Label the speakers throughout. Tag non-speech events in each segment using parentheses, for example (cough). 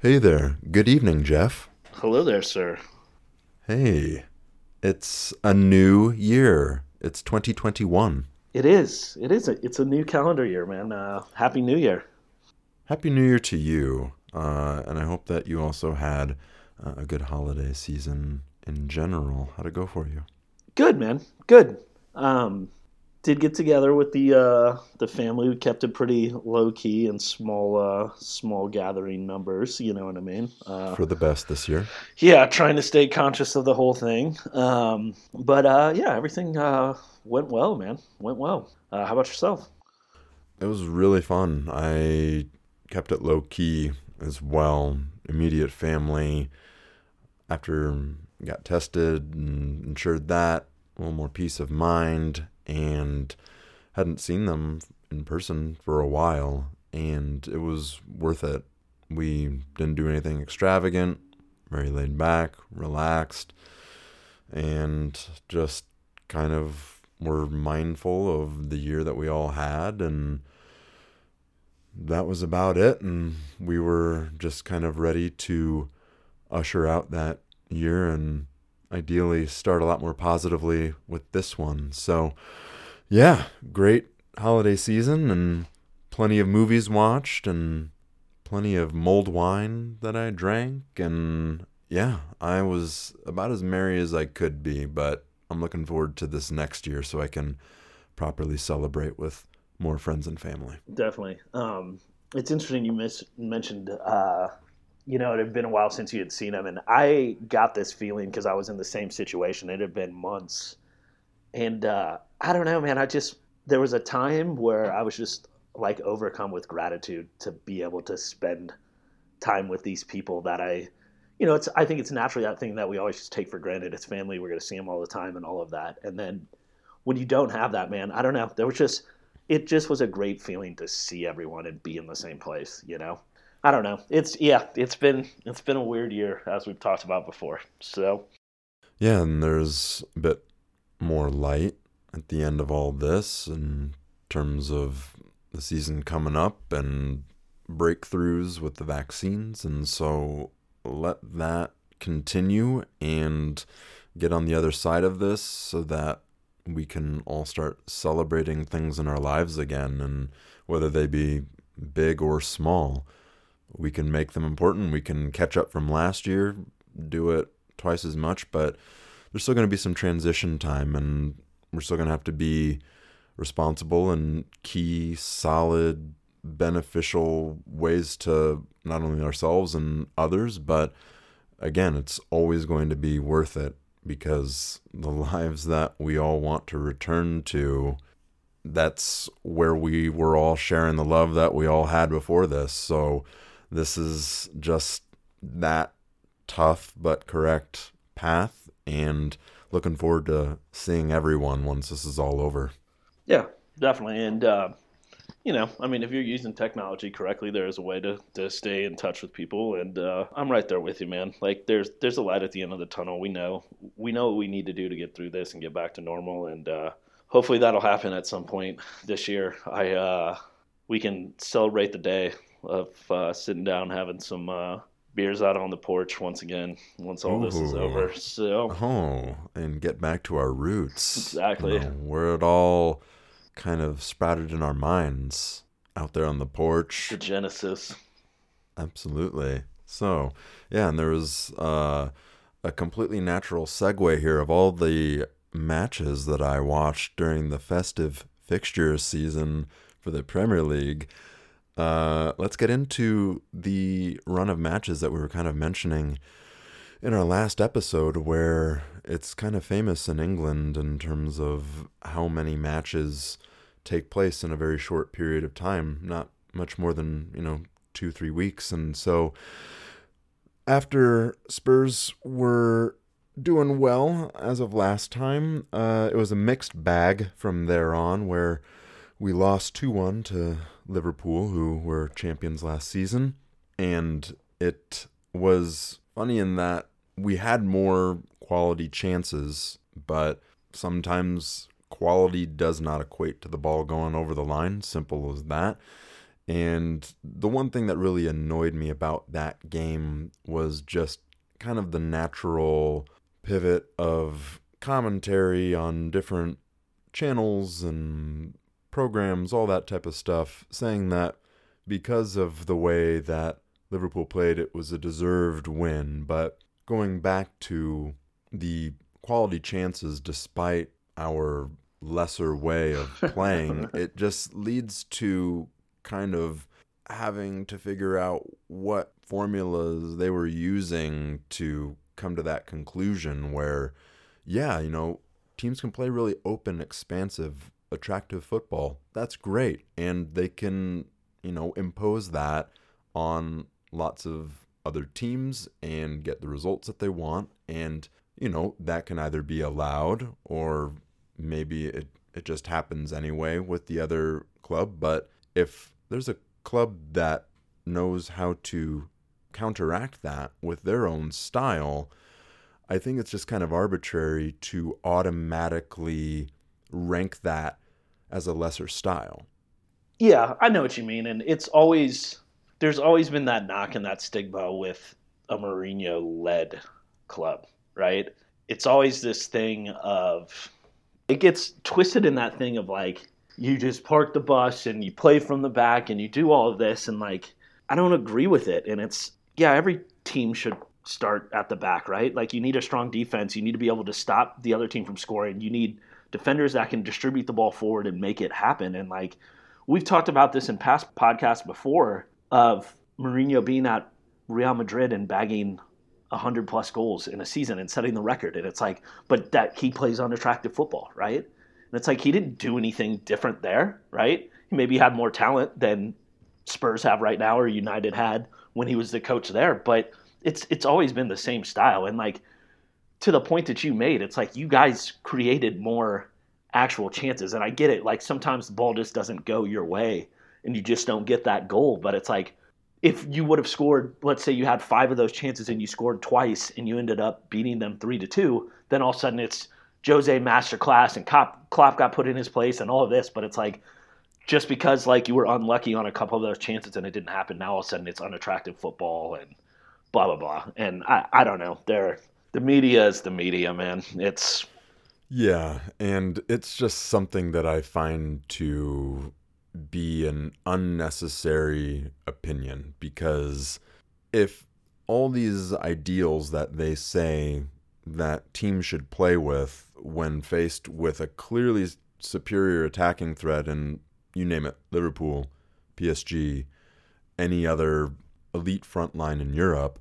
Speaker 1: Hey there. Good evening, Jeff.
Speaker 2: Hello there, sir.
Speaker 1: Hey. It's a new year. It's 2021.
Speaker 2: It is. It is. A, it's a new calendar year, man. Uh, Happy New Year.
Speaker 1: Happy New Year to you. Uh, and I hope that you also had uh, a good holiday season in general. How'd it go for you?
Speaker 2: Good, man. Good. Um, did get together with the uh, the family. We kept it pretty low key and small uh, small gathering numbers. You know what I mean? Uh,
Speaker 1: For the best this year.
Speaker 2: yeah, trying to stay conscious of the whole thing. Um, but uh, yeah, everything uh, went well, man. Went well. Uh, how about yourself?
Speaker 1: It was really fun. I kept it low key as well. Immediate family. After got tested and ensured that, a little more peace of mind, and hadn't seen them in person for a while, and it was worth it. We didn't do anything extravagant, very laid back, relaxed, and just kind of were mindful of the year that we all had and that was about it and we were just kind of ready to usher out that year and ideally start a lot more positively with this one. So yeah great holiday season and plenty of movies watched and plenty of mulled wine that i drank. And yeah i was about as merry as i could be but i'm looking forward to this next year so i can properly celebrate with more friends and family.
Speaker 2: Definitely. Um, it's interesting you mis- mentioned, uh, you know, it had been a while since you had seen him, and I got this feeling because I was in the same situation. It had been months, and uh, I don't know, man. I just there was a time where I was just like overcome with gratitude to be able to spend time with these people that I, you know, it's I think it's naturally that thing that we always just take for granted. It's family. We're going to see them all the time and all of that, and then when you don't have that, man, I don't know. There was just it just was a great feeling to see everyone and be in the same place you know i don't know it's yeah it's been it's been a weird year as we've talked about before so
Speaker 1: Yeah, and there's a bit more light at the end of all this in terms of the season coming up and breakthroughs with the vaccines. And so let that continue and get on the other side of this so that we can all start celebrating things in our lives again. And whether they be big or small, we can make them important. We can catch up from last year, do it twice as much, but there's still going to be some transition time and we're still going to have to be responsible and key solid beneficial ways to not only ourselves and others but again it's always going to be worth it because the (laughs) lives that we all want to return to that's where we were all sharing the love that we all had before this so this is just that tough but correct path and looking forward to seeing everyone once this is all over.
Speaker 2: yeah definitely and uh, you know i mean if you're using technology correctly there is a way to, to stay in touch with people and uh, i'm right there with you man. Like there's there's a light at the end of the tunnel. We know we know what we need to do to get through this and get back to normal and uh, hopefully that'll happen at some point this year. I uh, we can celebrate the day of uh, sitting down having some uh, beers out on the porch once again once all this is over so
Speaker 1: Oh, and get back to our roots.
Speaker 2: Exactly.
Speaker 1: You know, where it all kind of sprouted in our minds out there on the porch.
Speaker 2: the genesis
Speaker 1: Absolutely. So, yeah, and there was uh, a completely natural segue here of all the matches that I watched during the festive fixture season for the Premier League. Uh, let's get into the run of matches that we were kind of mentioning in our last episode, where it's kind of famous in England in terms of how many matches take place in a very short period of time, not much more than, you know, two, three weeks. And so after Spurs were doing well as of last time, uh, it was a mixed bag from there on, where we lost 2 1 to Liverpool, who were champions last season. And it was funny in that we had more quality chances, but sometimes quality does not equate to the ball going over the line. Simple as that. And the one thing that really annoyed me about that game was just kind of the natural pivot of commentary on different channels and programs, all that type of stuff, saying that because of the way that Liverpool played, it was a deserved win. But going back to the quality chances despite our lesser way of (laughs) playing, it just leads to kind of having to figure out what formulas they were using to come to that conclusion where, yeah, you know, teams can play really open, expansive, attractive football. That's great. And they can, you know, impose that on lots of other teams and get the results that they want. And, you know, that can either be allowed or maybe it, it just happens anyway with the other club. But if there's a club that knows how to counteract that with their own style, I think it's just kind of arbitrary to automatically rank that as a lesser style.
Speaker 2: Yeah, I know what you mean, and it's always there's always been that knock and that stigma with a Mourinho led club, right? It's always this thing of it gets twisted in that thing of like you just park the bus and you play from the back and you do all of this and like I don't agree with it and it's yeah, every team should start at the back, right? Like you need a strong defense, you need to be able to stop the other team from scoring. You need defenders that can distribute the ball forward and make it happen and like we've talked about this in past podcasts before of Mourinho being at Real Madrid and bagging 100 plus goals in a season and setting the record. And it's like, but that he plays unattractive football, right? And it's like he didn't do anything different there, right? He maybe had more talent than Spurs have right now or United had when he was the coach there, but it's it's always been the same style. And like to the point that you made, it's like you guys created more actual chances. And I get it, like sometimes the ball just doesn't go your way and you just don't get that goal. But it's like if you would have scored, let's say you had five of those chances and you scored twice and you ended up beating them three to two, then all of a sudden it's Jose masterclass and Klopp, Klopp got put in his place and all of this. But it's like just because like you were unlucky on a couple of those chances and it didn't happen, now all of a sudden it's unattractive football and blah blah blah. And I, I don't know. They're the media is the media, man. It's
Speaker 1: yeah, and it's just something that I find to be an unnecessary opinion because if all these ideals that they say that teams should play with when faced with a clearly superior attacking threat and you name it Liverpool, PSG, any other elite front line in Europe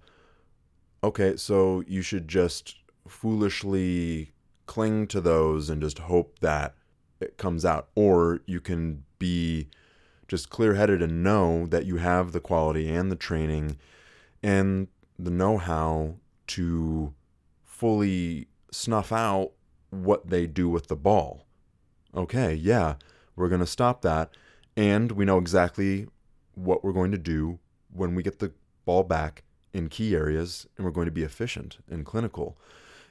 Speaker 1: okay so you should just foolishly cling to those and just hope that it comes out or you can be just clear headed and know that you have the quality and the training and the know how to fully snuff out what they do with the ball. Okay, yeah, we're going to stop that. And we know exactly what we're going to do when we get the ball back in key areas, and we're going to be efficient and clinical.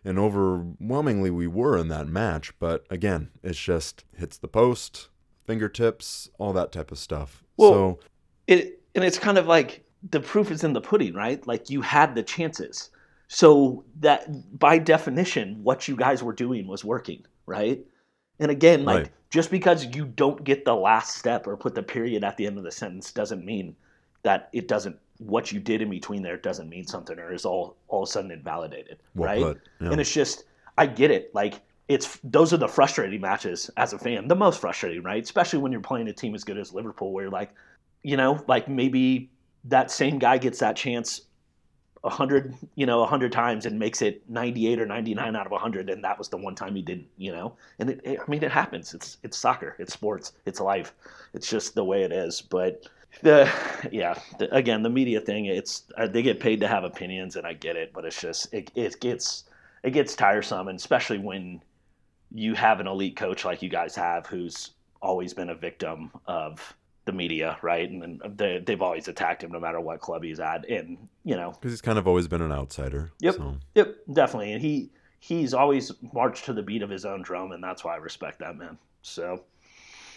Speaker 1: And overwhelmingly, we were in that match. But again, it's just hits the post, fingertips, all that type of stuff. Well, so
Speaker 2: it and it's kind of like the proof is in the pudding, right? Like you had the chances. So that by definition, what you guys were doing was working, right? And again, like right. just because you don't get the last step or put the period at the end of the sentence doesn't mean that it doesn't what you did in between there doesn't mean something or is all all of a sudden invalidated, well right? Put, yeah. And it's just I get it. Like it's those are the frustrating matches as a fan, the most frustrating, right? Especially when you're playing a team as good as Liverpool, where you're like, you know, like maybe that same guy gets that chance a hundred, you know, a hundred times and makes it 98 or 99 out of a hundred, and that was the one time he didn't, you know. And it, it, I mean, it happens. It's it's soccer, it's sports, it's life. It's just the way it is. But the (sighs) yeah, the, again, the media thing, it's uh, they get paid to have opinions, and I get it, but it's just it it gets it gets tiresome, and especially when you have an elite coach like you guys have who's always been a victim of the media, right? And, they, they've always attacked him no matter what club he's at, and you know
Speaker 1: because he's kind of always been an outsider.
Speaker 2: Yep,
Speaker 1: so.
Speaker 2: yep, definitely, and he he's always marched to the beat of his own drum, and that's why I respect that man. So,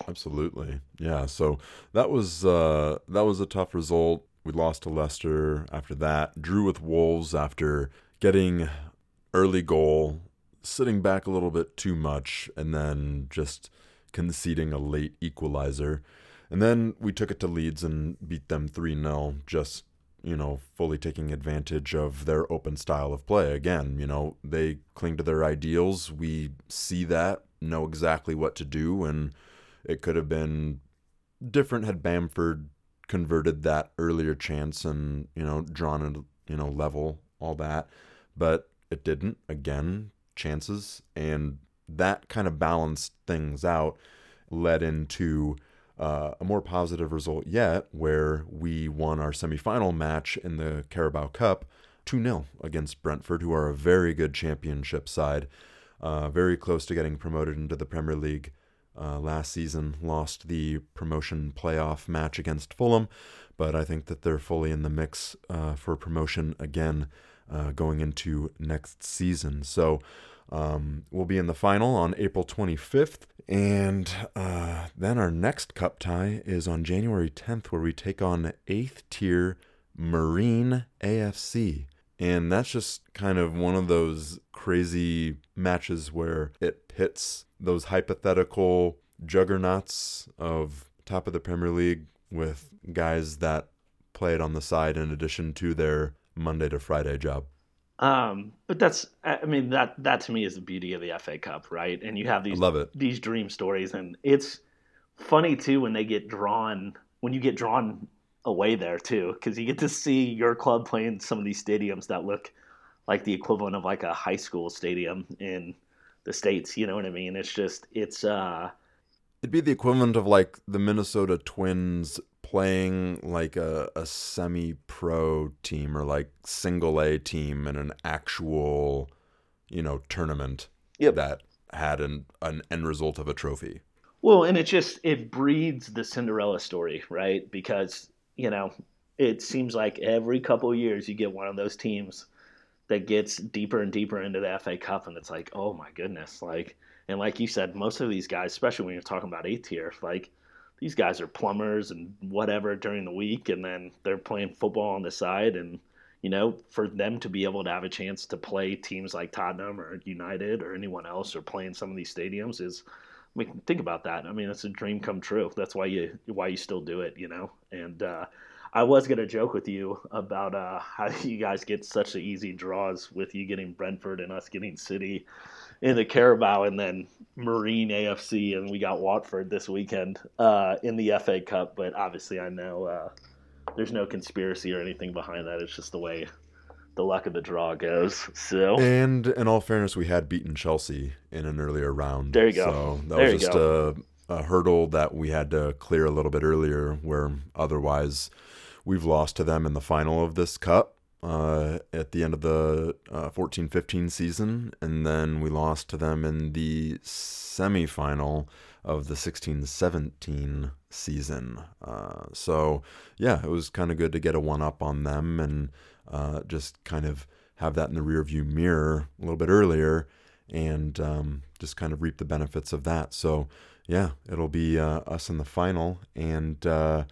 Speaker 1: Absolutely, yeah. So that was uh, that was a tough result. We lost to Leicester after that. Drew with Wolves after getting early goal, sitting back a little bit too much, and then just conceding a late equalizer. And then we took it to Leeds and beat them 3 0, just, you know, fully taking advantage of their open style of play. Again, you know, they cling to their ideals. We see that, know exactly what to do, and it could have been different had Bamford converted that earlier chance and, you know, drawn a, you know, level, all that. But it didn't. Again, chances. And that kind of balanced things out, led into uh, a more positive result yet, where we won our semifinal match in the Carabao Cup 2 0 against Brentford, who are a very good championship side, uh, very close to getting promoted into the Premier League. Uh, last season, lost the promotion playoff match against Fulham, but I think that they're fully in the mix uh, for promotion again uh, going into next season. So, um, we'll be in the final on April 25th. And uh, then our next cup tie is on January 10th, where we take on eighth tier Marine AFC. And that's just kind of one of those crazy matches where it pits those hypothetical juggernauts of top of the Premier League with guys that play it on the side in addition to their Monday to Friday job.
Speaker 2: Um, but that's, I mean, that that to me is the beauty of the FA Cup, right? And you have these,
Speaker 1: I love it.
Speaker 2: these dream stories, and it's funny too when they get drawn, when you get drawn away there too, because you get to see your club playing some of these stadiums that look like the equivalent of like a high school stadium in the states. You know what I mean? It's just, it's, uh,
Speaker 1: It'd be the equivalent of like the Minnesota Twins playing like a, a semi pro team or like single A team in an actual, you know, tournament
Speaker 2: Yep.
Speaker 1: that had an, an end result of a trophy.
Speaker 2: Well, and it just it breeds the Cinderella story, right? Because you know it seems like every couple years you get one of those teams that gets deeper and deeper into the FA Cup, and it's like, oh my goodness, like and like you said, most of these guys, especially when you're talking about eighth tier, like these guys are plumbers and whatever during the week, and then they're playing football on the side, and you know, for them to be able to have a chance to play teams like Tottenham or United or anyone else, or play in some of these stadiums is I mean, think about that. I mean, it's a dream come true. That's why you why you still do it, you know. And uh, I was gonna joke with you about uh, how (laughs) you guys get such easy draws with you getting Brentford and us getting City in the Carabao, and then Marine AFC, and we got Watford this weekend uh, in the FA Cup. But obviously, I know uh, there's no conspiracy or anything behind that. It's just the way the luck of the draw goes. So
Speaker 1: And in all fairness, we had beaten Chelsea in an earlier round.
Speaker 2: There you go.
Speaker 1: So that
Speaker 2: There
Speaker 1: was just a, a hurdle that we had to clear a little bit earlier, where otherwise we've lost to them in the final of this cup uh, at the end of the uh, 14-15 season, and then we lost to them in the semifinal of the 16-17 season. Uh, so yeah, it was kind of good to get a one up on them and uh, just kind of have that in the rearview mirror a little bit earlier and um, just kind of reap the benefits of that. So yeah, it'll be uh, us in the final and uh,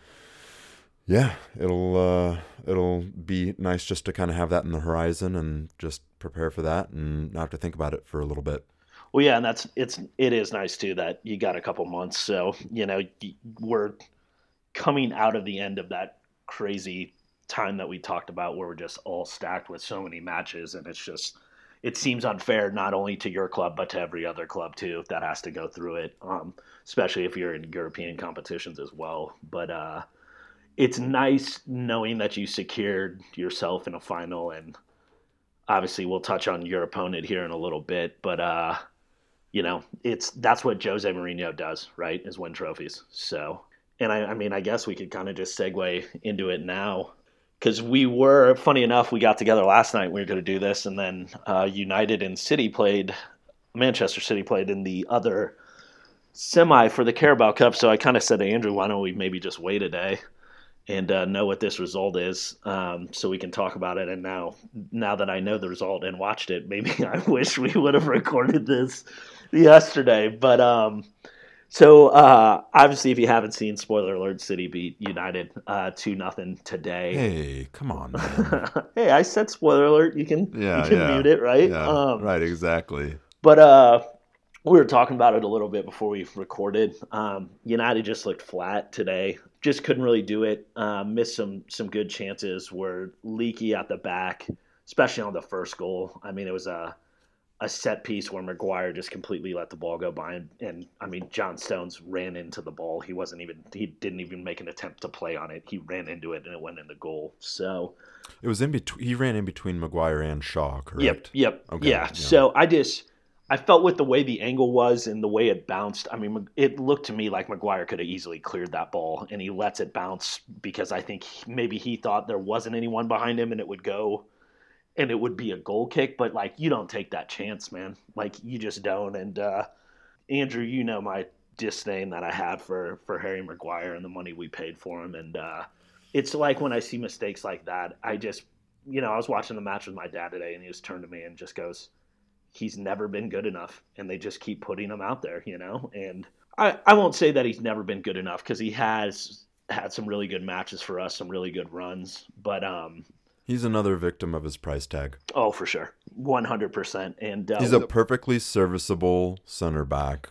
Speaker 1: yeah, it'll uh, it'll be nice just to kind of have that in the horizon and just prepare for that and not have to think about it for a little bit.
Speaker 2: Well, yeah, and that's it's it is nice too that you got a couple months. So you know we're coming out of the end of that crazy time that we talked about, where we're just all stacked with so many matches, and it's just it seems unfair not only to your club but to every other club too that has to go through it, um, especially if you're in European competitions as well. But uh, it's nice knowing that you secured yourself in a final and obviously we'll touch on your opponent here in a little bit but uh you know it's that's what jose Mourinho does right is win trophies so and i, I mean i guess we could kind of just segue into it now because we were funny enough we got together last night we were going to do this and then uh, united and city played manchester city played in the other semi for the carabao cup so i kind of said to andrew why don't we maybe just wait a day and uh, know what this result is, um, so we can talk about it. And now, now that I know the result and watched it, maybe (laughs) I wish we would have recorded this yesterday. But um, So uh, obviously, if you haven't seen, spoiler alert: City beat United uh, two nothing today.
Speaker 1: Hey, come on, man. (laughs)
Speaker 2: hey, I said spoiler alert. You can
Speaker 1: Yeah,
Speaker 2: you can
Speaker 1: yeah.
Speaker 2: mute it, right?
Speaker 1: Yeah,
Speaker 2: Um,
Speaker 1: right, exactly.
Speaker 2: But uh, we were talking about it a little bit before we recorded. Um, United just looked flat today. Just couldn't really do it. Uh, missed some some good chances. Were leaky at the back, especially on the first goal. I mean, it was a a set piece where Maguire just completely let the ball go by, and, and I mean, John Stones ran into the ball. He wasn't even he didn't even make an attempt to play on it. He ran into it and it went in the goal. So
Speaker 1: It was in between. He ran in between Maguire and Shaw, correct?
Speaker 2: Yep. Yep.
Speaker 1: Okay,
Speaker 2: Yeah.
Speaker 1: yeah.
Speaker 2: So I just I felt with the way the angle was and the way it bounced. I mean, it looked to me like Maguire could have easily cleared that ball, and he lets it bounce because I think maybe he thought there wasn't anyone behind him and it would go, and it would be a goal kick. But like, you don't take that chance, man. Like, you just don't. And uh, Andrew, you know my disdain that I have for for Harry Maguire and the money we paid for him, and uh, it's like when I see mistakes like that, I just you know, I was watching the match with my dad today, and he just turned to me and just goes, "He's never been good enough," and they just keep putting him out there, you know. And I, I won't say that he's never been good enough because he has had some really good matches for us, some really good runs. But um,
Speaker 1: He's another victim of his price tag.
Speaker 2: oh, for sure, one hundred percent. And uh,
Speaker 1: He's a perfectly serviceable center back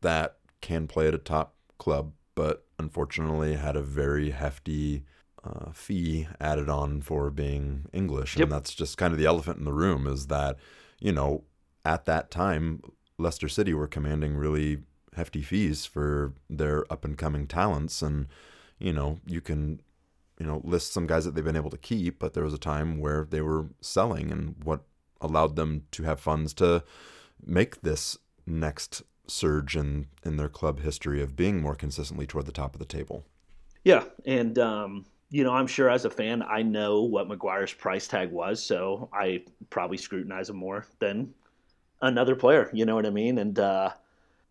Speaker 1: that can play at a top club, but unfortunately had a very hefty uh, fee added on for being English,
Speaker 2: Yep.
Speaker 1: and that's just kind of the elephant in the room. Is that you know at that time Leicester City were commanding really hefty fees for their up and coming talents, and you know you can you know list some guys that they've been able to keep, but there was a time where they were selling, and what allowed them to have funds to make this next surge in in their club history of being more consistently toward the top of the table.
Speaker 2: Yeah, and um, you know, I'm sure as a fan, I know what Maguire's price tag was, so I probably scrutinize him more than another player. You know what I mean? And uh,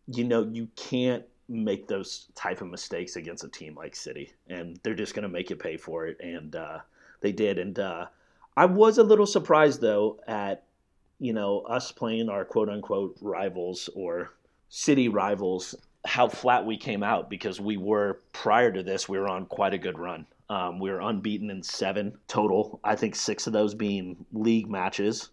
Speaker 2: you know, you can't make those type of mistakes against a team like City, and they're just going to make you pay for it, and uh, they did. And uh, I was a little surprised though at you know us playing our quote unquote rivals or city rivals how flat we came out because we were prior to this we were on quite a good run um, we were unbeaten in seven total i think six of those being league matches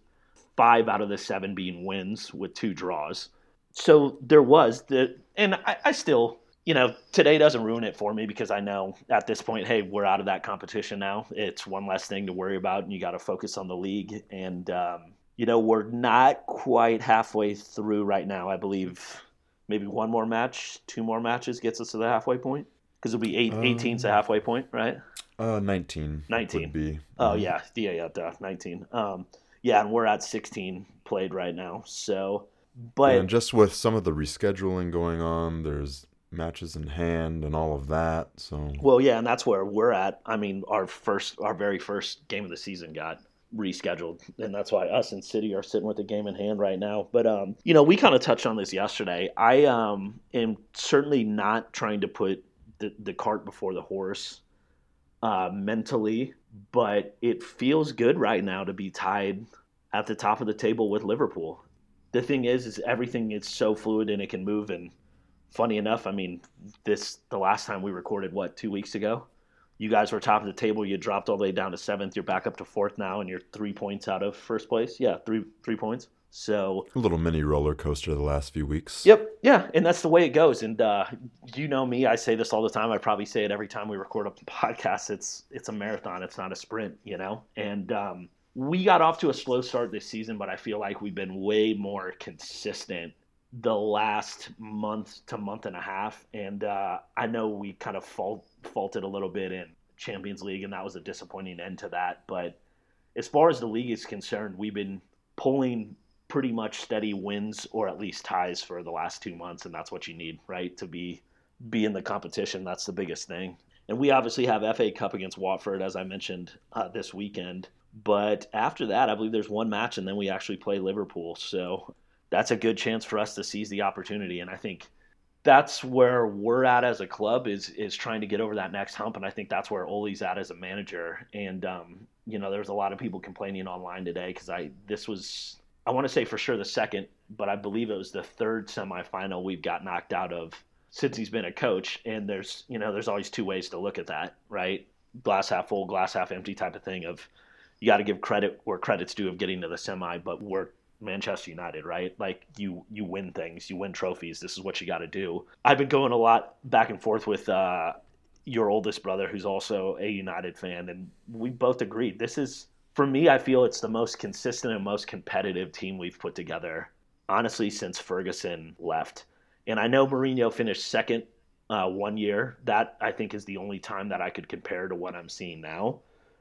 Speaker 2: five out of the seven being wins with two draws so there was the and I, I still you know today doesn't ruin it for me because i know at this point hey we're out of that competition now it's one less thing to worry about and you got to focus on the league and um, you know we're not quite halfway through right now i believe maybe one more match, two more matches gets us to the halfway point. Because it'll be eight, 18's the halfway point, right?
Speaker 1: Uh, nineteen.
Speaker 2: 19.
Speaker 1: would be.
Speaker 2: Oh
Speaker 1: Mhm.
Speaker 2: yeah, yeah, yeah, duh, nineteen. Um, yeah, and we're at sixteen played right now. So, but
Speaker 1: and just with some of the rescheduling going on, there's matches in hand and all of that. So
Speaker 2: well, yeah, and that's where we're at. I mean, our first, our very first game of the season got rescheduled, and that's why us and City are sitting with the game in hand right now. But um, you know, we kind of touched on this yesterday. I um am certainly not trying to put the, the cart before the horse uh, mentally, but it feels good right now to be tied at the top of the table with Liverpool. The thing is, is everything is so fluid and it can move. And funny enough, I mean, this the last time we recorded what two weeks ago. You guys were top of the table. You dropped all the way down to seventh. You're back up to fourth now, and you're three points out of first place. Yeah, three three points. So
Speaker 1: a little mini roller coaster the last few weeks.
Speaker 2: Yep, yeah, and that's the way it goes. And uh, you know me, I say this all the time. I probably say it every time we record a (laughs) podcast. It's it's a marathon. It's not a sprint, you know. And um, we got off to a slow start this season, but I feel like we've been way more consistent the last month to month and a half. And uh, I know we kind of fault, faulted a little bit in Champions League, and that was a disappointing end to that. But as far as the league is concerned, we've been pulling pretty much steady wins or at least ties for the last two months, and that's what you need, right, to be be in the competition. That's the biggest thing. And we obviously have FA Cup against Watford, as I mentioned uh, this weekend. But after that, I believe there's one match, and then we actually play Liverpool. So that's a good chance for us to seize the opportunity. And I think that's where we're at as a club is is trying to get over that next hump. And I think that's where Ole's at as a manager. And um, you know, there's a lot of people complaining online today because I this was I want to say for sure the second, but I believe it was the third semifinal we've got knocked out of since he's been a coach. And there's, you know, there's always two ways to look at that, right? Glass half full, glass half empty type of thing. Of you got to give credit where credit's due of getting to the semi, but we're Manchester United, right? Like you you win things, you win trophies. This is what you got to do. I've been going a lot back and forth with uh, your oldest brother, who's also a United fan, and we both agreed this is for me. I feel it's the most consistent and most competitive team we've put together, honestly, since Ferguson left. And I know Mourinho finished second uh, one year. That I think is the only time that I could compare to what I'm seeing now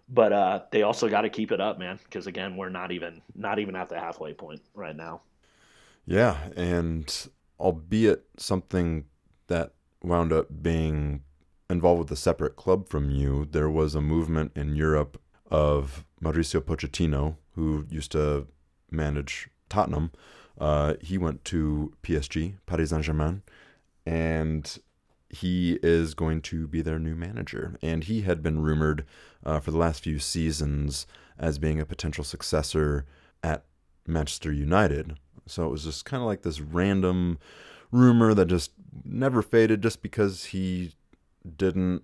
Speaker 2: but uh, they also got to keep it up, man, because again, we're not even not even at the halfway point right now.
Speaker 1: Yeah, and albeit something that wound up being involved with a separate club from you, there was a movement in Europe of Mauricio Pochettino, who used to manage Tottenham. Uh, he went to PSG, Paris Saint Germain, and he is going to be their new manager. And he had been rumored uh, for the last few seasons as being a potential successor at Manchester United. So it was just kind of like this random rumor that just never faded just because he didn't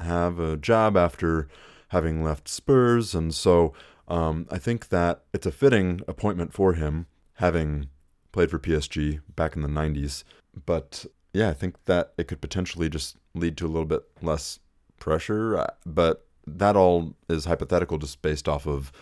Speaker 1: have a job after having left Spurs. And so um, I think that it's a fitting appointment for him, having played for PSG back in the 90s. But yeah, I think that it could potentially just lead to a little bit less pressure. Uh, but that all is hypothetical just based off of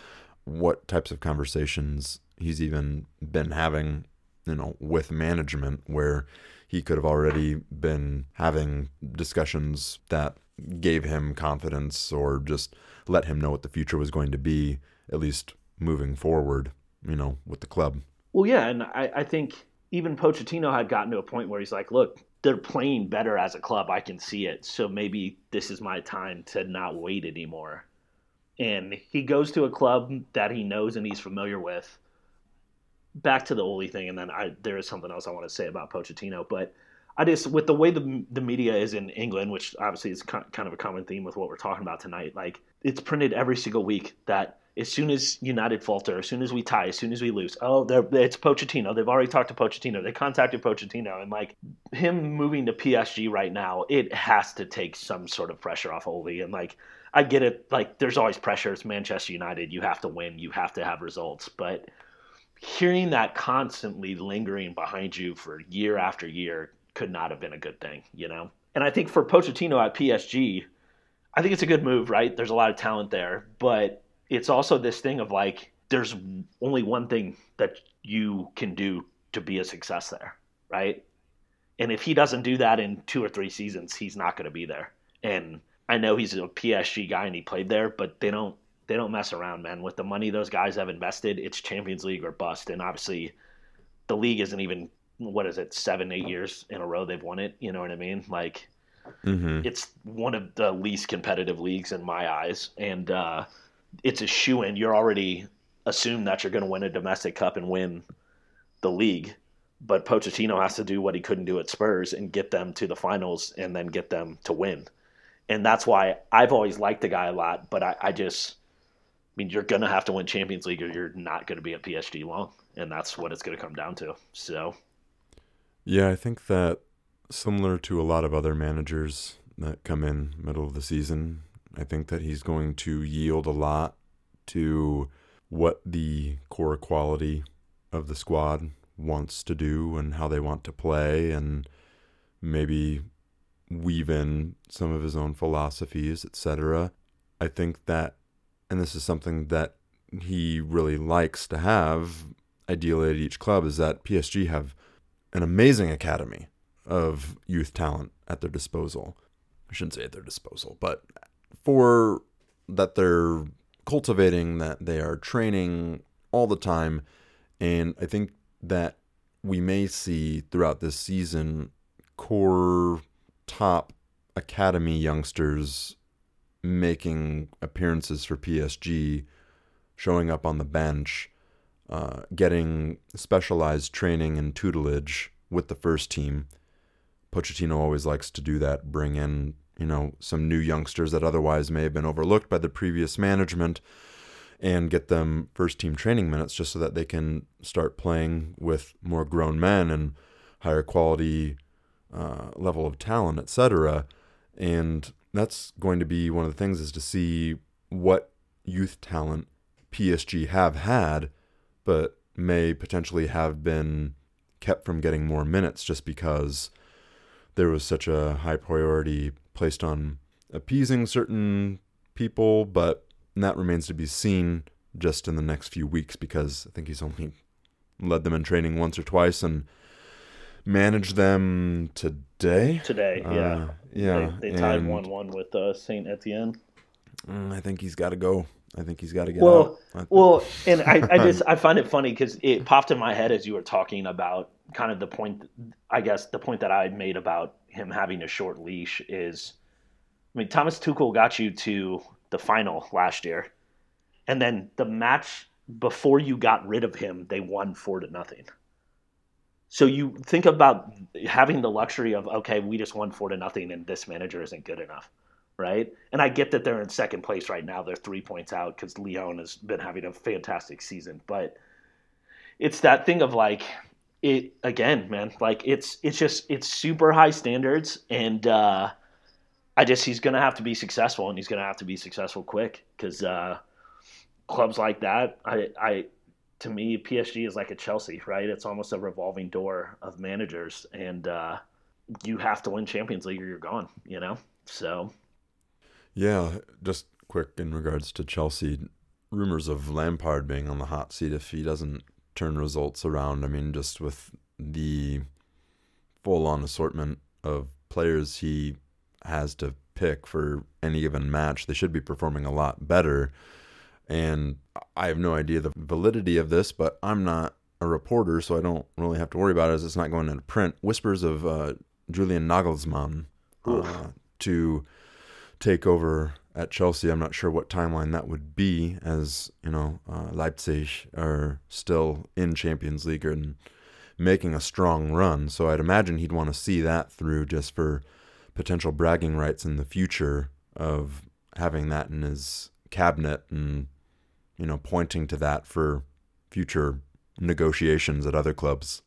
Speaker 1: what types of conversations he's even been having, you know, with management where he could have already been having discussions that gave him confidence or just let him know what the future was going to be, at least moving forward, you know, with the club.
Speaker 2: Well, yeah, and I, I think even Pochettino had gotten to a point where he's like, look, they're playing better as a club. I can see it. So maybe this is my time to not wait anymore. And he goes to a club that he knows and he's familiar with. Back to the Ole thing, and then I, there is something else I want to say about Pochettino, but I just with the way the the media is in England, which obviously is kind of a common theme with what we're talking about tonight. Like it's printed every single week that as soon as United falter, as soon as we tie, as soon as we lose, oh, it's Pochettino. They've already talked to Pochettino. They contacted Pochettino, and like him moving to PSG right now, it has to take some sort of pressure off Ole. And like, I get it. Like, there's always pressure. It's Manchester United. You have to win. You have to have results. But hearing that constantly lingering behind you for year after year could not have been a good thing, you know. And I think for Pochettino at PSG, I think it's a good move, right? There's a lot of talent there, but it's also this thing of like there's only one thing that you can do to be a success there, right? And if he doesn't do that in two or three seasons, he's not going to be there. And I know he's a PSG guy and he played there, but they don't they don't mess around, man. With the money those guys have invested, it's Champions League or bust. And obviously, the league isn't even what is it seven eight years in a row they've won it. You know what I mean? Like, mm-hmm. it's one of the least competitive leagues in my eyes, and uh, it's a shoe in. You're already assumed that you're going to win a domestic cup and win the league. But Pochettino has to do what he couldn't do at Spurs and get them to the finals and then get them to win. And that's why I've always liked the guy a lot. But I, I just, I mean, you're going to have to win Champions League or you're not going to be at PSG long. And that's what it's going to come down to. So.
Speaker 1: Yeah, I think that similar to a lot of other managers that come in middle of the season, I think that he's going to yield a lot to what the core quality of the squad wants to do and how they want to play and maybe weave in some of his own philosophies, etc. I think that and this is something that he really likes to have ideally at each club is that PSG have an amazing academy of youth talent at their disposal. I shouldn't say at their disposal, but for that they're cultivating, that they are training all the time. And I think that we may see throughout this season core top academy youngsters making appearances for PSG, showing up on the bench, uh, getting specialized training and tutelage with the first team. Pochettino always likes to do that, bring in you know, some new youngsters that otherwise may have been overlooked by the previous management. and get them first team training minutes just so that they can start playing with more grown men and higher quality uh, level of talent, etc. And that's going to be one of the things is to see what youth talent PSG have had, but may potentially have been kept from getting more minutes just because there was such a high priority placed on appeasing certain people, but that remains to be seen just in the next few weeks because I think he's only led them in training once or twice and managed them today.
Speaker 2: Today, yeah,
Speaker 1: Uh, yeah.
Speaker 2: They, they tied one one with uh, Saint Etienne.
Speaker 1: mm, I think he's got to go. I think he's got to get
Speaker 2: Well,
Speaker 1: out.
Speaker 2: Well, and I, I (laughs) just I find it funny because it popped in my head as you were talking about kind of the point. I guess the point that I made about him having a short leash is, I mean, Thomas Tuchel got you to the final last year, and then the match before you got rid of him, they won four to nothing. So you think about having the luxury of okay, we just won four to nothing, and this manager isn't good enough right? And I get that they're in second place right now. They're three points out because Lyon has been having a fantastic season. But it's that thing of like it again, man. Like it's it's just it's super high standards, and uh, I just he's gonna have to be successful, and he's gonna have to be successful quick because uh, clubs like that, I I to me PSG is like a Chelsea, right? It's almost a revolving door of managers, and uh, you have to win Champions League or you're gone. You know, so.
Speaker 1: Yeah, just quick in regards to Chelsea, rumors of Lampard being on the hot seat if he doesn't turn results around. I mean, just with the full on assortment of players he has to pick for any given match, they should be performing a lot better. And I have no idea the validity of this, but I'm not a reporter, so I don't really have to worry about it as it's not going into print. Whispers of uh, Julian Nagelsmann uh, to take over at Chelsea. I'm not sure what timeline that would be, as you know, uh, Leipzig are still in Champions League and making a strong run. So I'd imagine he'd want to see that through just for potential bragging rights in the future of having that in his cabinet and you know pointing to that for future negotiations at other clubs.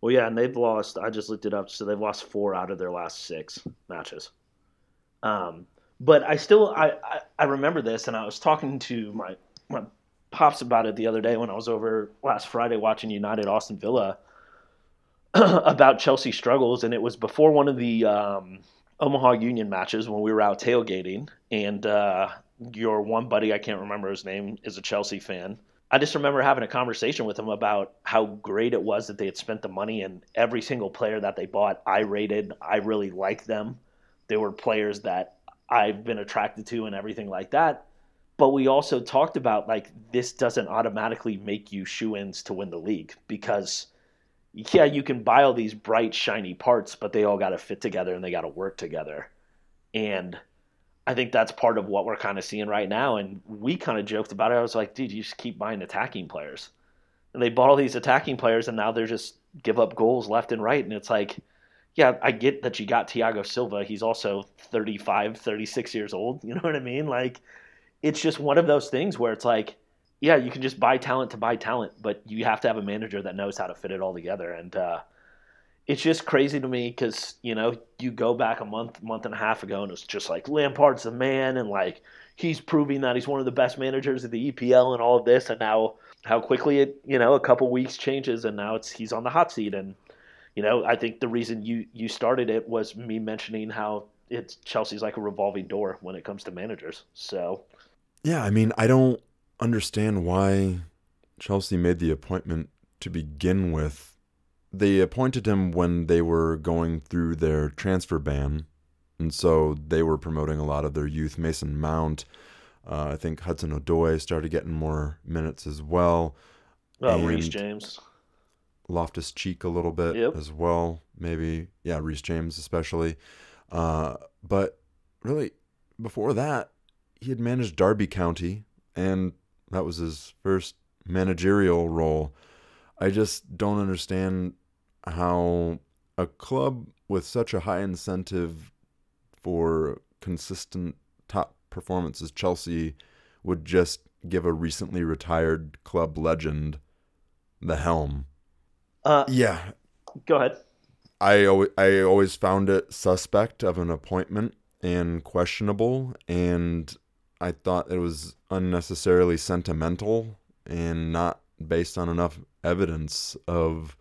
Speaker 2: Well, yeah, and they've lost. I just looked it up. So they've lost four out of their last six matches. Um, but I still I, I, I remember this, and I was talking to my my pops about it the other day when I was over last Friday watching United Aston Villa (clears throat) about Chelsea struggles, and it was before one of the um, Omaha Union matches when we were out tailgating, and uh, your one buddy I can't remember his name is a Chelsea fan. I just remember having a conversation with him about how great it was that they had spent the money and every single player that they bought, I rated. I really liked them. They were players that I've been attracted to and everything like that. But we also talked about like this doesn't automatically make you shoe ins to win the league because yeah, you can buy all these bright, shiny parts, but they all got to fit together and they got to work together. And I think that's part of what we're kind of seeing right now. And we kind of joked about it. I was like, dude, you just keep buying attacking players. And they bought all these attacking players, and now they're just give up goals left and right. And it's like, yeah, I get that you got Thiago Silva. He's also 35, 36 years old. (laughs) You know what I mean? Like, it's just one of those things where it's like, yeah, you can just buy talent to buy talent, but you have to have a manager that knows how to fit it all together. And uh, it's just crazy to me because you know you go back a month, month and a half ago, and it's just like Lampard's the man, and like he's proving that he's one of the best managers of the EPL and all of this, and now how quickly it you know a couple weeks changes, and now it's he's on the hot seat, and you know I think the reason you you started it was me mentioning how it's Chelsea's like a revolving door when it comes to managers. So
Speaker 1: Yeah, I mean, I don't understand why Chelsea made the appointment to begin with. They appointed him when they were going through their transfer ban, and so they were promoting a lot of their youth. Mason Mount, uh, I think Hudson Odoi started getting more minutes as well.
Speaker 2: uh, Reece
Speaker 1: And-
Speaker 2: James,
Speaker 1: Loftus Cheek a little bit
Speaker 2: Yep.
Speaker 1: as well, maybe. Yeah, Reece James especially. Uh, but really, before that, he had managed Derby County, and that was his first managerial role. I just don't understand how a club with such a high incentive for consistent top performance as Chelsea would just give a recently retired club legend the helm.
Speaker 2: Uh,
Speaker 1: Yeah,
Speaker 2: go ahead.
Speaker 1: I always, I always found it suspect of an appointment and questionable, and I thought it was unnecessarily sentimental and not based on enough evidence of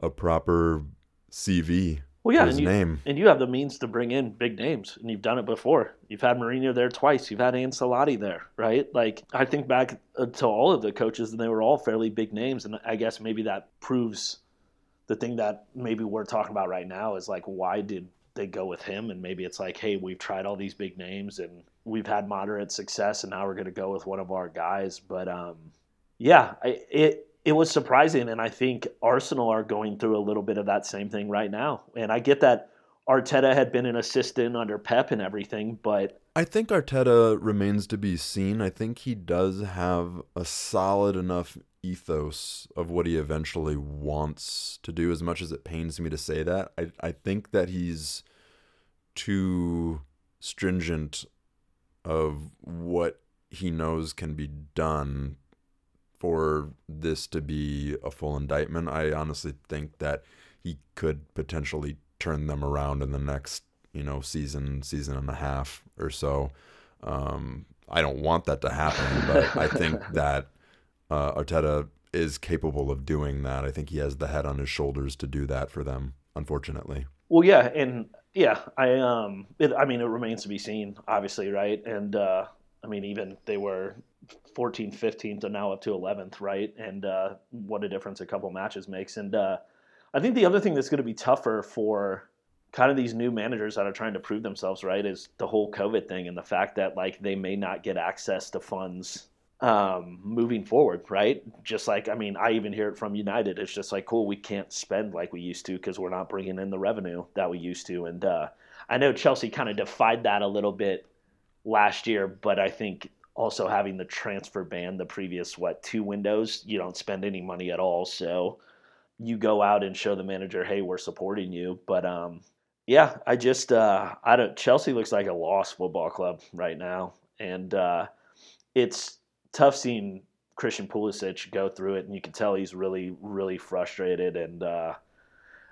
Speaker 1: a proper CV
Speaker 2: Well, yeah,
Speaker 1: his
Speaker 2: and you,
Speaker 1: name.
Speaker 2: and you have the means to bring in big names, and you've done it before. You've had Mourinho there twice. You've had Ancelotti there, right? Like I think back uh, to all of the coaches, and they were all fairly big names. And I guess maybe that proves the thing that maybe we're talking about right now is like why did they go with him? And maybe it's like, hey, we've tried all these big names, and we've had moderate success, and now we're going to go with one of our guys. But um, yeah, I, it it was surprising, and I think Arsenal are going through a little bit of that same thing right now. And I get that Arteta had been an assistant under Pep and everything, but
Speaker 1: I think Arteta remains to be seen. I think he does have a solid enough ethos of what he eventually wants to do, as much as it pains me to say that. I, I think that he's too stringent of what he knows can be done for this to be a full indictment. I honestly think that he could potentially turn them around in the next, you know, season, season and a half or so. Um, I don't want that to happen, but I think (laughs) that uh, Arteta is capable of doing that. I think he has the head on his shoulders to do that for them. Unfortunately,
Speaker 2: well, yeah, and yeah, I um, it, I mean, it remains to be seen, obviously, right? And uh, I mean, even they were 14th, 15th, and now up to 11th, right? And uh, what a difference a couple matches makes. And uh, I think the other thing that's going to be tougher for kind of these new managers that are trying to prove themselves, right, is the whole COVID thing and the fact that like they may not get access to funds um, moving forward, right? Just like I mean, I even hear it from United. It's just like, cool, we can't spend like we used to because we're not bringing in the revenue that we used to. And uh, I know Chelsea kind of defied that a little bit last year, but I think also having the transfer ban the previous what two windows, you don't spend any money at all, so you go out and show the manager, hey, we're supporting you. But um, yeah, I just uh, I don't. Chelsea looks like a lost football club right now, and uh, it's tough seeing Christian Pulisic go through it, and you can tell he's really, really frustrated. And uh,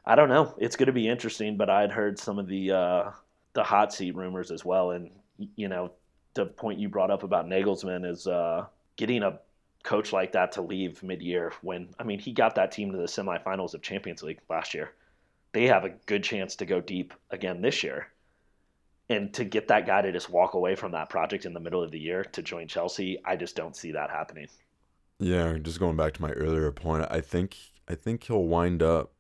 Speaker 2: I don't know, it's going to be interesting. But I'd heard some of the uh, the hot seat rumors as well, and you know, the point you brought up about Nagelsmann is uh, getting a coach like that to leave mid-year. When I mean, he got that team to the semifinals of Champions League last year. They have a good chance to go deep again this year and to get that guy to just walk away from that project in the middle of the year to join Chelsea, I just don't see that happening.
Speaker 1: yeah. Just going back to my earlier point, I think I think he'll wind up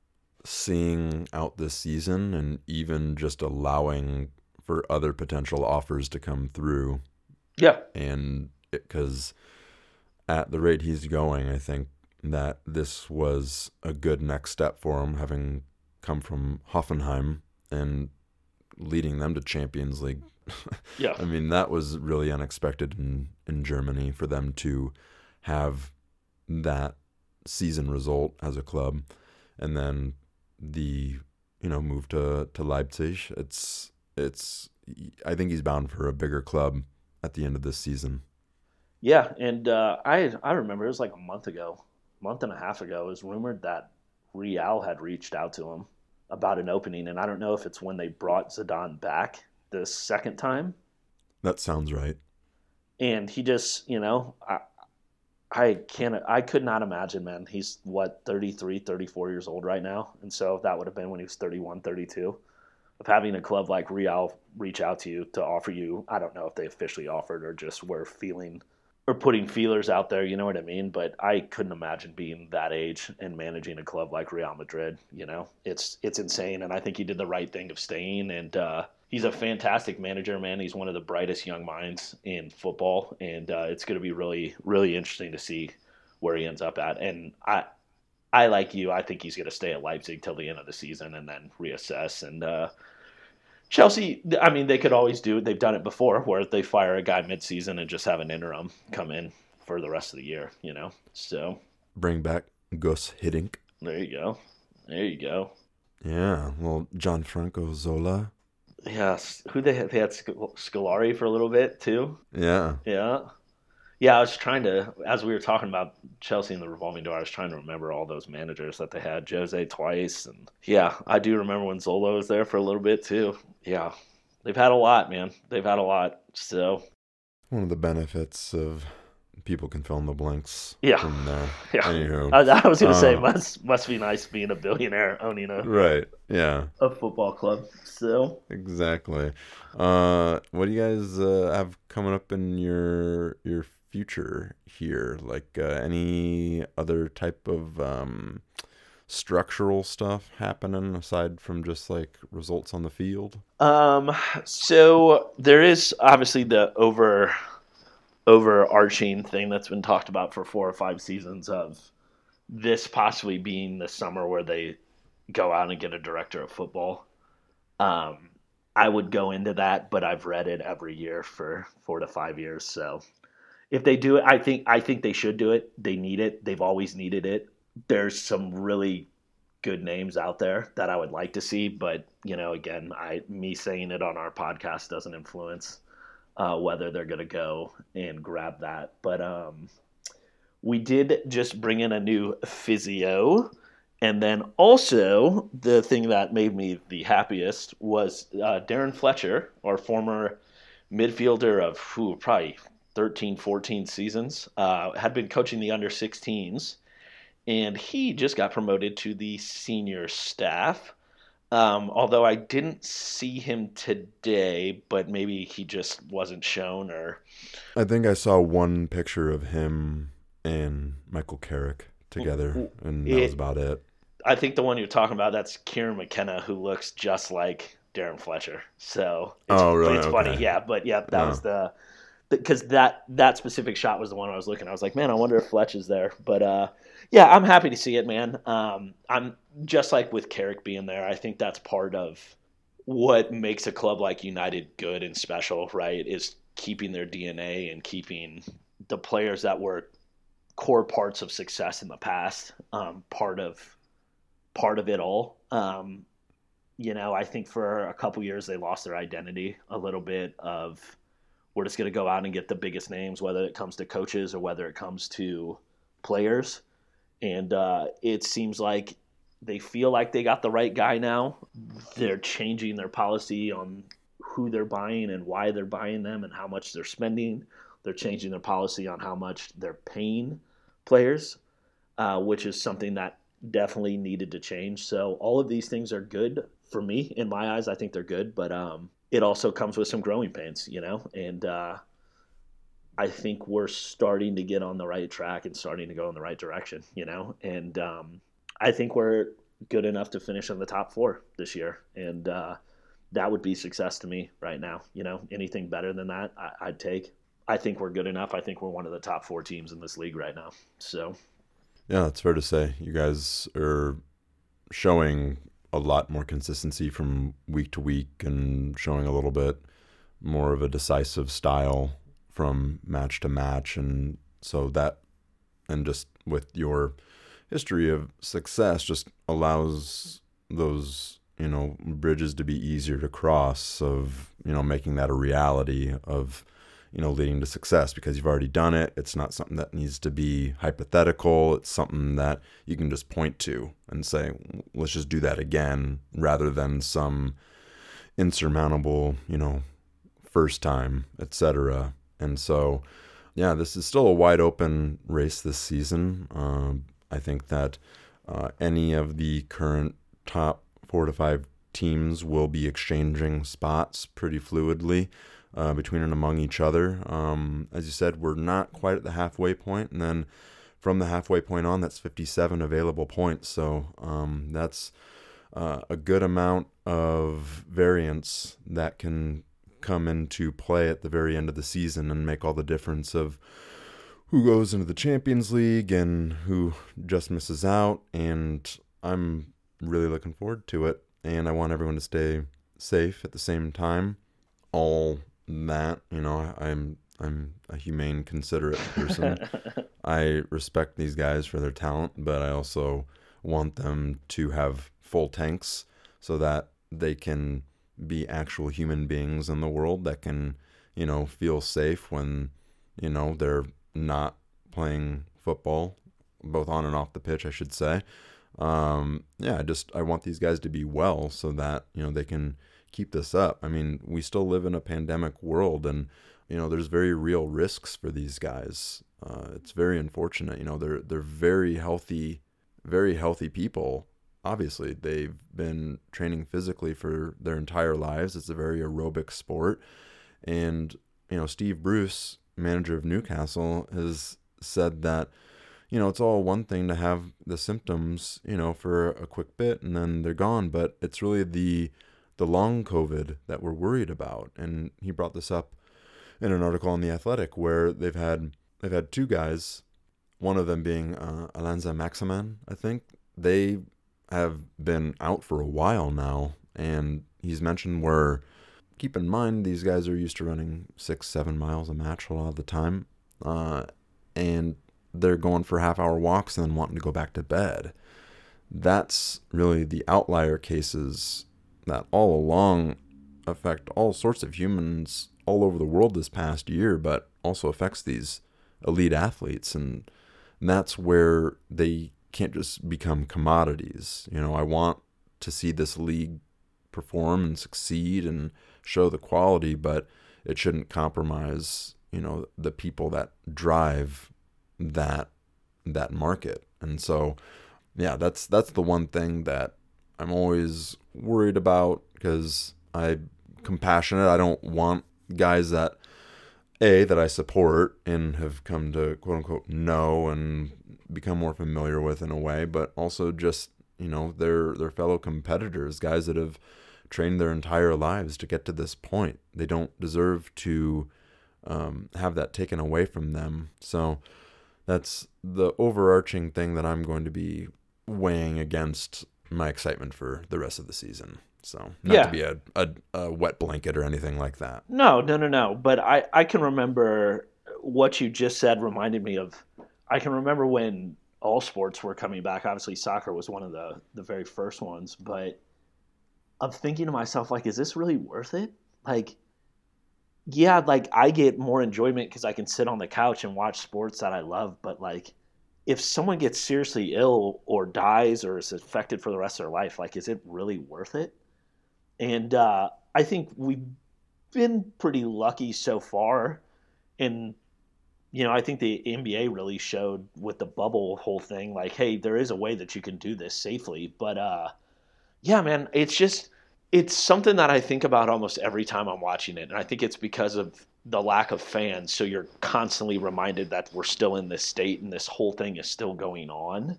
Speaker 1: seeing out this season and even just allowing for other potential offers to come through
Speaker 2: Yeah,
Speaker 1: and because at the rate he's going, I think that this was a good next step for him, having come from Hoffenheim and leading them to Champions League. (laughs)
Speaker 2: yeah,
Speaker 1: I mean, that was really unexpected in, in Germany for them to have that season result as a club, and then the you know move to to Leipzig. It's it's I think he's bound for a bigger club at the end of this season.
Speaker 2: yeah. And uh, I I remember it was like a month ago, month and a half ago. It was rumored that Real had reached out to him about an opening, and I don't know if it's when they brought Zidane back the second time,
Speaker 1: That sounds right.
Speaker 2: and he just you know I. I can't I could not imagine man he's what 33 34 years old right now and so that would have been when he was 31 32 of having a club like Real reach out to you to offer you I don't know if they officially offered or just were feeling or putting feelers out there you know what I mean but I couldn't imagine being that age and managing a club like Real Madrid you know it's it's insane and I think he did the right thing of staying and uh he's a fantastic manager, man. He's one of the brightest young minds in football, and uh, it's going to be really, really interesting to see where he ends up at. And I, I like you. I think he's going to stay at Leipzig till the end of the season and then reassess. And uh, Chelsea, I mean, they could always do it. They've done it before, where they fire a guy midseason and just have an interim come in for the rest of the year. You know, so
Speaker 1: Bring back Guus Hiddink.
Speaker 2: there you go. There you go.
Speaker 1: Yeah, well, Gianfranco Zola.
Speaker 2: Yeah. who they had? They had Sc- Scolari for a little bit too.
Speaker 1: Yeah,
Speaker 2: Yeah. Yeah, I was trying to, as we were talking about Chelsea and the revolving door, I was trying to remember all those managers that they had. Jose twice, and yeah, I do remember when Zola was there for a little bit too. Yeah, they've had a lot, man. They've had a lot. So
Speaker 1: one of the benefits of people can fill in the blanks
Speaker 2: yeah.
Speaker 1: from there. (laughs)
Speaker 2: Yeah.
Speaker 1: Anywho,
Speaker 2: I, I was gonna say
Speaker 1: uh,
Speaker 2: must must be nice being a billionaire owning a,
Speaker 1: right. Yeah.
Speaker 2: a football club. So
Speaker 1: Exactly. Uh, what do you guys uh, have coming up in your your future here? Like uh, any other type of um, structural stuff happening aside from just like results on the field?
Speaker 2: Um, so there is obviously the over overarching thing that's been talked about for four or five seasons of this possibly being the summer where they go out and get a director of football. Um, I would go into that, but I've read it every year for four to five years. So if they do it, I think I think they should do it. They need it. They've always needed it. There's some really good names out there that I would like to see, but you know, again, I me saying it on our podcast doesn't influence uh, whether they're going to go and grab that. But um, we did just bring in a new physio. And then also, the thing that made me the happiest was uh, Darren Fletcher, our former midfielder of who, probably 13, 14 seasons, uh, had been coaching the under 16s. And he just got promoted to the senior staff. Um, although I didn't see him today, but maybe he just wasn't shown or.
Speaker 1: I think I saw one picture of him and Michael Carrick together, and that
Speaker 2: It-
Speaker 1: was about it.
Speaker 2: I think the one you're talking about that's Kieran McKenna, who looks just like Darren Fletcher. So it's,
Speaker 1: Oh, really?
Speaker 2: It's funny, yeah. But yeah, that was the because that that specific shot was the one I was looking. At. I was like, man, I wonder if Fletch is there. But uh, yeah, I'm happy to see it, man. Um, I'm just like with Carrick being there. I think that's part of what makes a club like United good and special, right? Is keeping their DNA and keeping the players that were core parts of success in the past um, part of part of it all. Um, you know, I think for a couple years they lost their identity a little bit of we're just going to go out and get the biggest names, whether it comes to coaches or whether it comes to players. And uh, it seems like they feel like they got the right guy now. They're changing their policy on who they're buying and why they're buying them and how much they're spending. They're changing their policy on how much they're paying players, uh, which is something that definitely needed to change. So all of these things are good for me in my eyes. I think they're good, but um, it also comes with some growing pains, you know. And uh, I think we're starting to get on the right track and starting to go in the right direction, you know. And um, I think we're good enough to finish in the top four this year, and uh, that would be success to me right now. You know, anything better than that, I, I'd take. I think we're good enough. I think we're one of the top four teams in this league right now. So
Speaker 1: Yeah, that's fair to say. You guys are showing a lot more consistency from week to week and showing a little bit more of a decisive style from match to match. And so that, and just with your history of success, just allows those, you know, bridges to be easier to cross, of, you know, making that a reality of, you know, leading to success because you've already done it. It's not something that needs to be hypothetical. It's something that you can just point to and say, let's just do that again rather than some insurmountable, you know, first time, etc. And so, yeah, this is still a wide open race this season. Um, I think that uh, any of the current top four to five teams will be exchanging spots pretty fluidly uh, between and among each other. Um, as you said, we're not quite at the halfway point, and then from the halfway point on, that's 57 available points. So um, that's uh, a good amount of variance that can come into play at the very end of the season and make all the difference of who goes into the Champions League and who just misses out. And I'm really looking forward to it. And I want everyone to stay safe at the same time. All that, you know, I'm I'm a humane, considerate person. (laughs) I respect these guys for their talent, but I also want them to have full tanks so that they can be actual human beings in the world that can, you know, feel safe when, you know, they're not playing football, both on and off the pitch, I should say. Um, yeah, I just I want these guys to be well so that you know they can keep this up. I mean, we still live in a pandemic world, and you know there's very real risks for these guys. Uh, it's very unfortunate. You know, they're they're very healthy, very healthy people. Obviously, they've been training physically for their entire lives. It's a very aerobic sport, and you know, Steve Bruce, manager of Newcastle, has said that you know, it's all one thing to have the symptoms, you know, for a quick bit and then they're gone, but it's really the the long COVID that we're worried about. And he brought this up in an article on the Athletic where they've had they've had two guys, one of them being uh, Allan Saint-Maximin, I think. They have been out for a while now, and he's mentioned where keep in mind these guys are used to running six, seven miles a match a lot of the time, uh, and they're going for half hour walks and then wanting to go back to bed. That's really the outlier cases that all along affect all sorts of humans all over the world this past year, but also affects these elite athletes. And that's where they can't just become commodities. You know, I want to see this league perform and succeed and show the quality, but it shouldn't compromise, you know, the people that drive that that market. And so, yeah, that's that's the one thing that I'm always worried about because I'm compassionate. I don't want guys that a that I support and have come to quote unquote know and become more familiar with in a way, but also just you know their their fellow competitors, guys that have trained their entire lives to get to this point. They don't deserve to um, have that taken away from them. So that's the overarching thing that I'm going to be weighing against my excitement for the rest of the season. So not
Speaker 2: Yeah.
Speaker 1: to be a, a, a wet blanket or anything like that.
Speaker 2: No, no, no, no. But I, I can remember what you just said reminded me of. I can remember when all sports were coming back. Obviously, soccer was one of the the very first ones. But I'm thinking to myself, like, is this really worth it? Like, yeah, like I get more enjoyment because I can sit on the couch and watch sports that I love. But like, if someone gets seriously ill or dies or is affected for the rest of their life, like, is it really worth it? And uh, I think we've been pretty lucky so far. And, you know, I think the NBA really showed with the bubble whole thing, like, hey, there is a way that you can do this safely. But, uh, yeah, man, it's just, it's something that I think about almost every time I'm watching it. And I think it's because of the lack of fans. So you're constantly reminded that we're still in this state and this whole thing is still going on.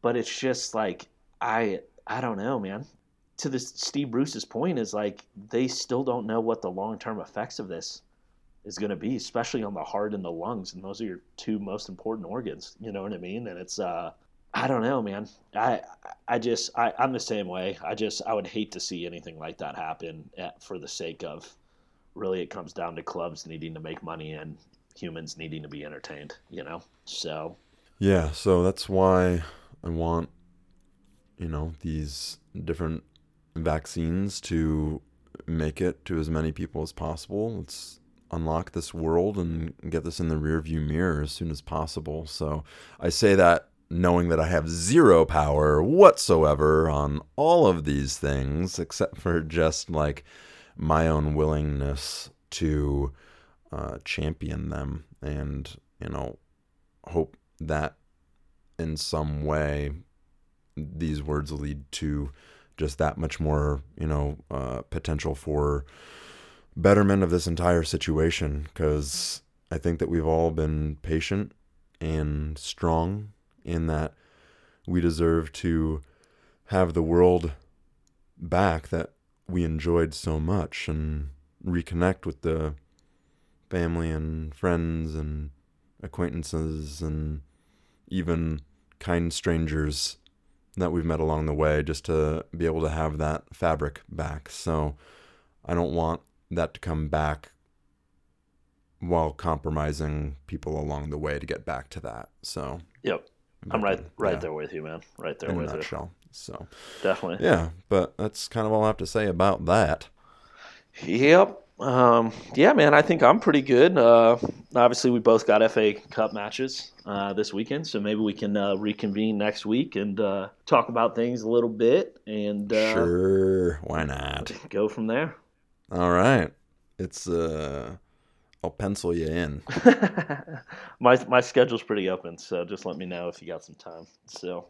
Speaker 2: But it's just like, I, I don't know, man to this Steve Bruce's point is like they still don't know what the long term effects of this is going to be, especially on the heart and the lungs, and those are your two most important organs. You know what I mean? And it's uh, I don't know, man. I I just I, I'm the same way. I just I would hate to see anything like that happen at, for the sake of really it comes down to clubs needing to make money and humans needing to be entertained. You know, so
Speaker 1: Yeah, so that's why I want, you know, these different vaccines to make it to as many people as possible. Let's unlock this world and get this in the rearview mirror as soon as possible. So I say that knowing that I have zero power whatsoever on all of these things, except for just like my own willingness to uh, champion them and, you know, hope that in some way these words lead to just that much more, you know, uh, potential for betterment of this entire situation. Because I think that we've all been patient and strong in that we deserve to have the world back that we enjoyed so much and reconnect with the family and friends and acquaintances and even kind strangers that we've met along the way just to be able to have that fabric back. So I don't want that to come back while compromising people along the way to get back to that. So
Speaker 2: yep, I'm right right
Speaker 1: yeah,
Speaker 2: there with you, man. Right there
Speaker 1: in
Speaker 2: with you.
Speaker 1: So
Speaker 2: Definitely.
Speaker 1: yeah, but that's kind of all I have to say about that.
Speaker 2: Yep. Um, yeah, man, I think I'm pretty good. Uh, obviously, we both got FA Cup matches uh, this weekend, so maybe we can uh, reconvene next week and uh, talk about things a little bit and uh,
Speaker 1: Sure, why not? (laughs)
Speaker 2: go from there.
Speaker 1: All right, it's uh, I'll pencil you in. (laughs)
Speaker 2: my my schedule's pretty open, so just let me know if you got some time. So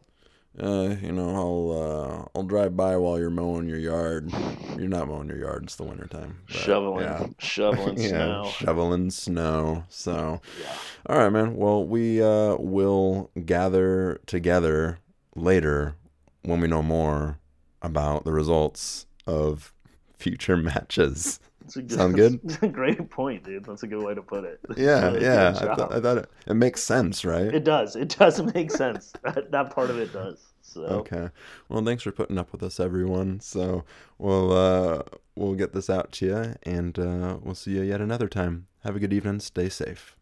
Speaker 1: Uh, you know, I'll uh, I'll drive by while you're mowing your yard. You're not mowing your yard; it's the wintertime. but,
Speaker 2: shoveling,
Speaker 1: yeah.
Speaker 2: shoveling (laughs)
Speaker 1: yeah,
Speaker 2: snow.
Speaker 1: shoveling snow. So,
Speaker 2: Yeah.
Speaker 1: all right, man. Well, we uh, will gather together later when we know more about the results of future (laughs) matches.
Speaker 2: That's a good,
Speaker 1: Sound good?
Speaker 2: that's (laughs) a great point, dude. That's a good way to put it.
Speaker 1: Yeah, (laughs) yeah. I, th- I thought it, it makes sense, right?
Speaker 2: It does. It does (laughs) make sense. that, that part of it does. So
Speaker 1: Okay. Well, thanks for putting up with us, everyone. So we'll uh, we'll get this out to you, and uh, we'll see you yet another time. Have a good evening. Stay safe.